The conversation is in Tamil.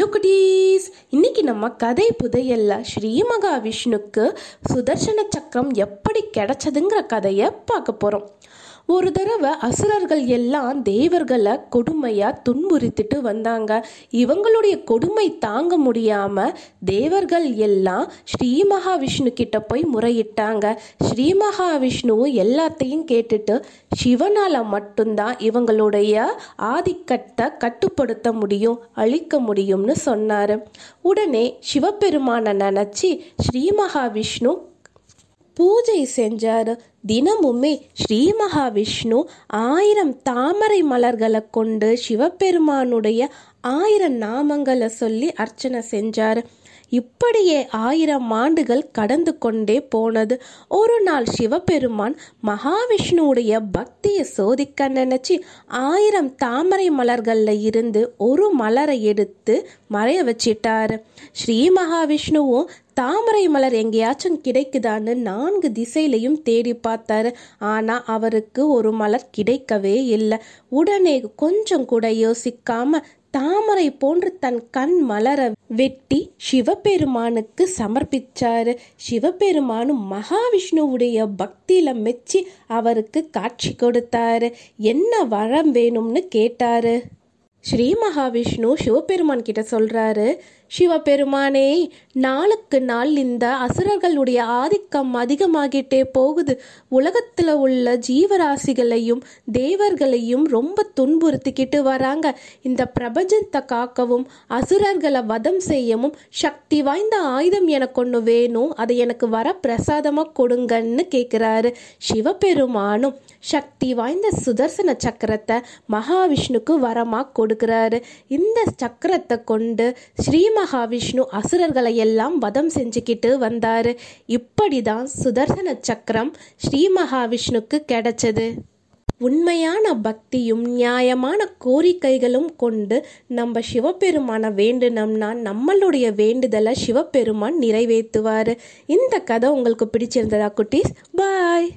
ஹலோ குட்டீஸ் இன்னைக்கு நம்ம கதை புதையல்ல ஸ்ரீ மகாவிஷ்ணுக்கு சுதர்சன சக்கரம் எப்படி கிடைச்சதுங்கிற கதையை பார்க்க போகிறோம் ஒரு தடவை அசுரர்கள் எல்லாம் தேவர்களை கொடுமையாக துன்புறுத்திட்டு வந்தாங்க. இவங்களுடைய கொடுமை தாங்க முடியாம தேவர்கள் எல்லாம் ஸ்ரீ மகாவிஷ்ணு கிட்ட போய் முறையிட்டாங்க. ஸ்ரீ மகாவிஷ்ணுவும் எல்லாத்தையும் கேட்டுட்டு சிவனால மட்டும்தான் இவங்களுடைய ஆதிக்கத்தை கட்டுப்படுத்த முடியும் அழிக்க முடியும்னு சொன்னார். உடனே சிவபெருமானை நினச்சி ஸ்ரீ மகாவிஷ்ணு பூஜை செஞ்சார். தினமுமே ஸ்ரீ மகாவிஷ்ணு ஆயிரம் தாமரை மலர்களை கொண்டு சிவபெருமானுடைய ஆயிரம் நாமங்களை சொல்லி அர்ச்சனை செஞ்சார். இப்படியே ஆயிரம் ஆண்டுகள் கடந்து கொண்டே போனது. ஒரு நாள் சிவபெருமான் மகாவிஷ்ணுவுடைய பக்தியை சோதிக்க நினைச்சு ஆயிரம் தாமரை மலர்கள்ல இருந்து ஒரு மலரை எடுத்து மறைய வச்சிட்டாரு. ஸ்ரீ மகாவிஷ்ணுவும் தாமரை மலர் எங்கேயாச்சும் கிடைக்குதான்னு நான்கு திசையிலையும் தேடி பார்த்தாரு. ஆனா அவருக்கு ஒரு மலர் கிடைக்கவே இல்லை. உடனே கொஞ்சம் கூட யோசிக்காம தாமரை போன்று தன் கண் மலர வெட்டி சிவபெருமானுக்கு சமர்ப்பிச்சாரு. சிவபெருமானும் மகாவிஷ்ணுவுடைய பக்தியில மெச்சி அவருக்கு காட்சி கொடுத்தாரு. என்ன வரம் வேணும்னு கேட்டாரு. ஸ்ரீ மகாவிஷ்ணு சிவபெருமான் கிட்ட சொல்கிறாரு சிவபெருமானே நாளுக்கு நாள் இந்த அசுரர்களுடைய ஆதிக்கம் அதிகமாகிட்டே போகுது. உலகத்தில் உள்ள ஜீவராசிகளையும் தேவர்களையும் ரொம்ப துன்புறுத்திக்கிட்டு வராங்க. இந்த பிரபஞ்சத்தை காக்கவும் அசுரர்களை வதம் செய்யவும் சக்தி வாய்ந்த ஆயுதம் எனக்கு ஒன்று வேணும். அதை எனக்கு வர பிரசாதமாக கொடுங்கன்னு கேட்குறாரு சிவபெருமானும். சக்தி வாய்ந்த சுதர்சன சக்கரத்தை மகாவிஷ்ணுக்கு வரமாக கொடு கொடுக்கிறாரு. இந்த சக்கரத்தை கொண்டு ஸ்ரீ மகாவிஷ்ணு அசுரர்களை எல்லாம் வதம் செஞ்சுக்கிட்டு வந்தாரு. இப்படிதான் சுதர்சன சக்கரம் ஸ்ரீ மகாவிஷ்ணுக்கு கிடைச்சது. உண்மையான பக்தியும் நியாயமான கோரிக்கைகளும் கொண்டு நம்ம சிவபெருமானை வேண்டினோம்னா நம்மளுடைய வேண்டுதலை சிவபெருமான் நிறைவேற்றுவார். இந்த கதை உங்களுக்கு பிடிச்சிருந்ததா குட்டீஸ்? பாய்.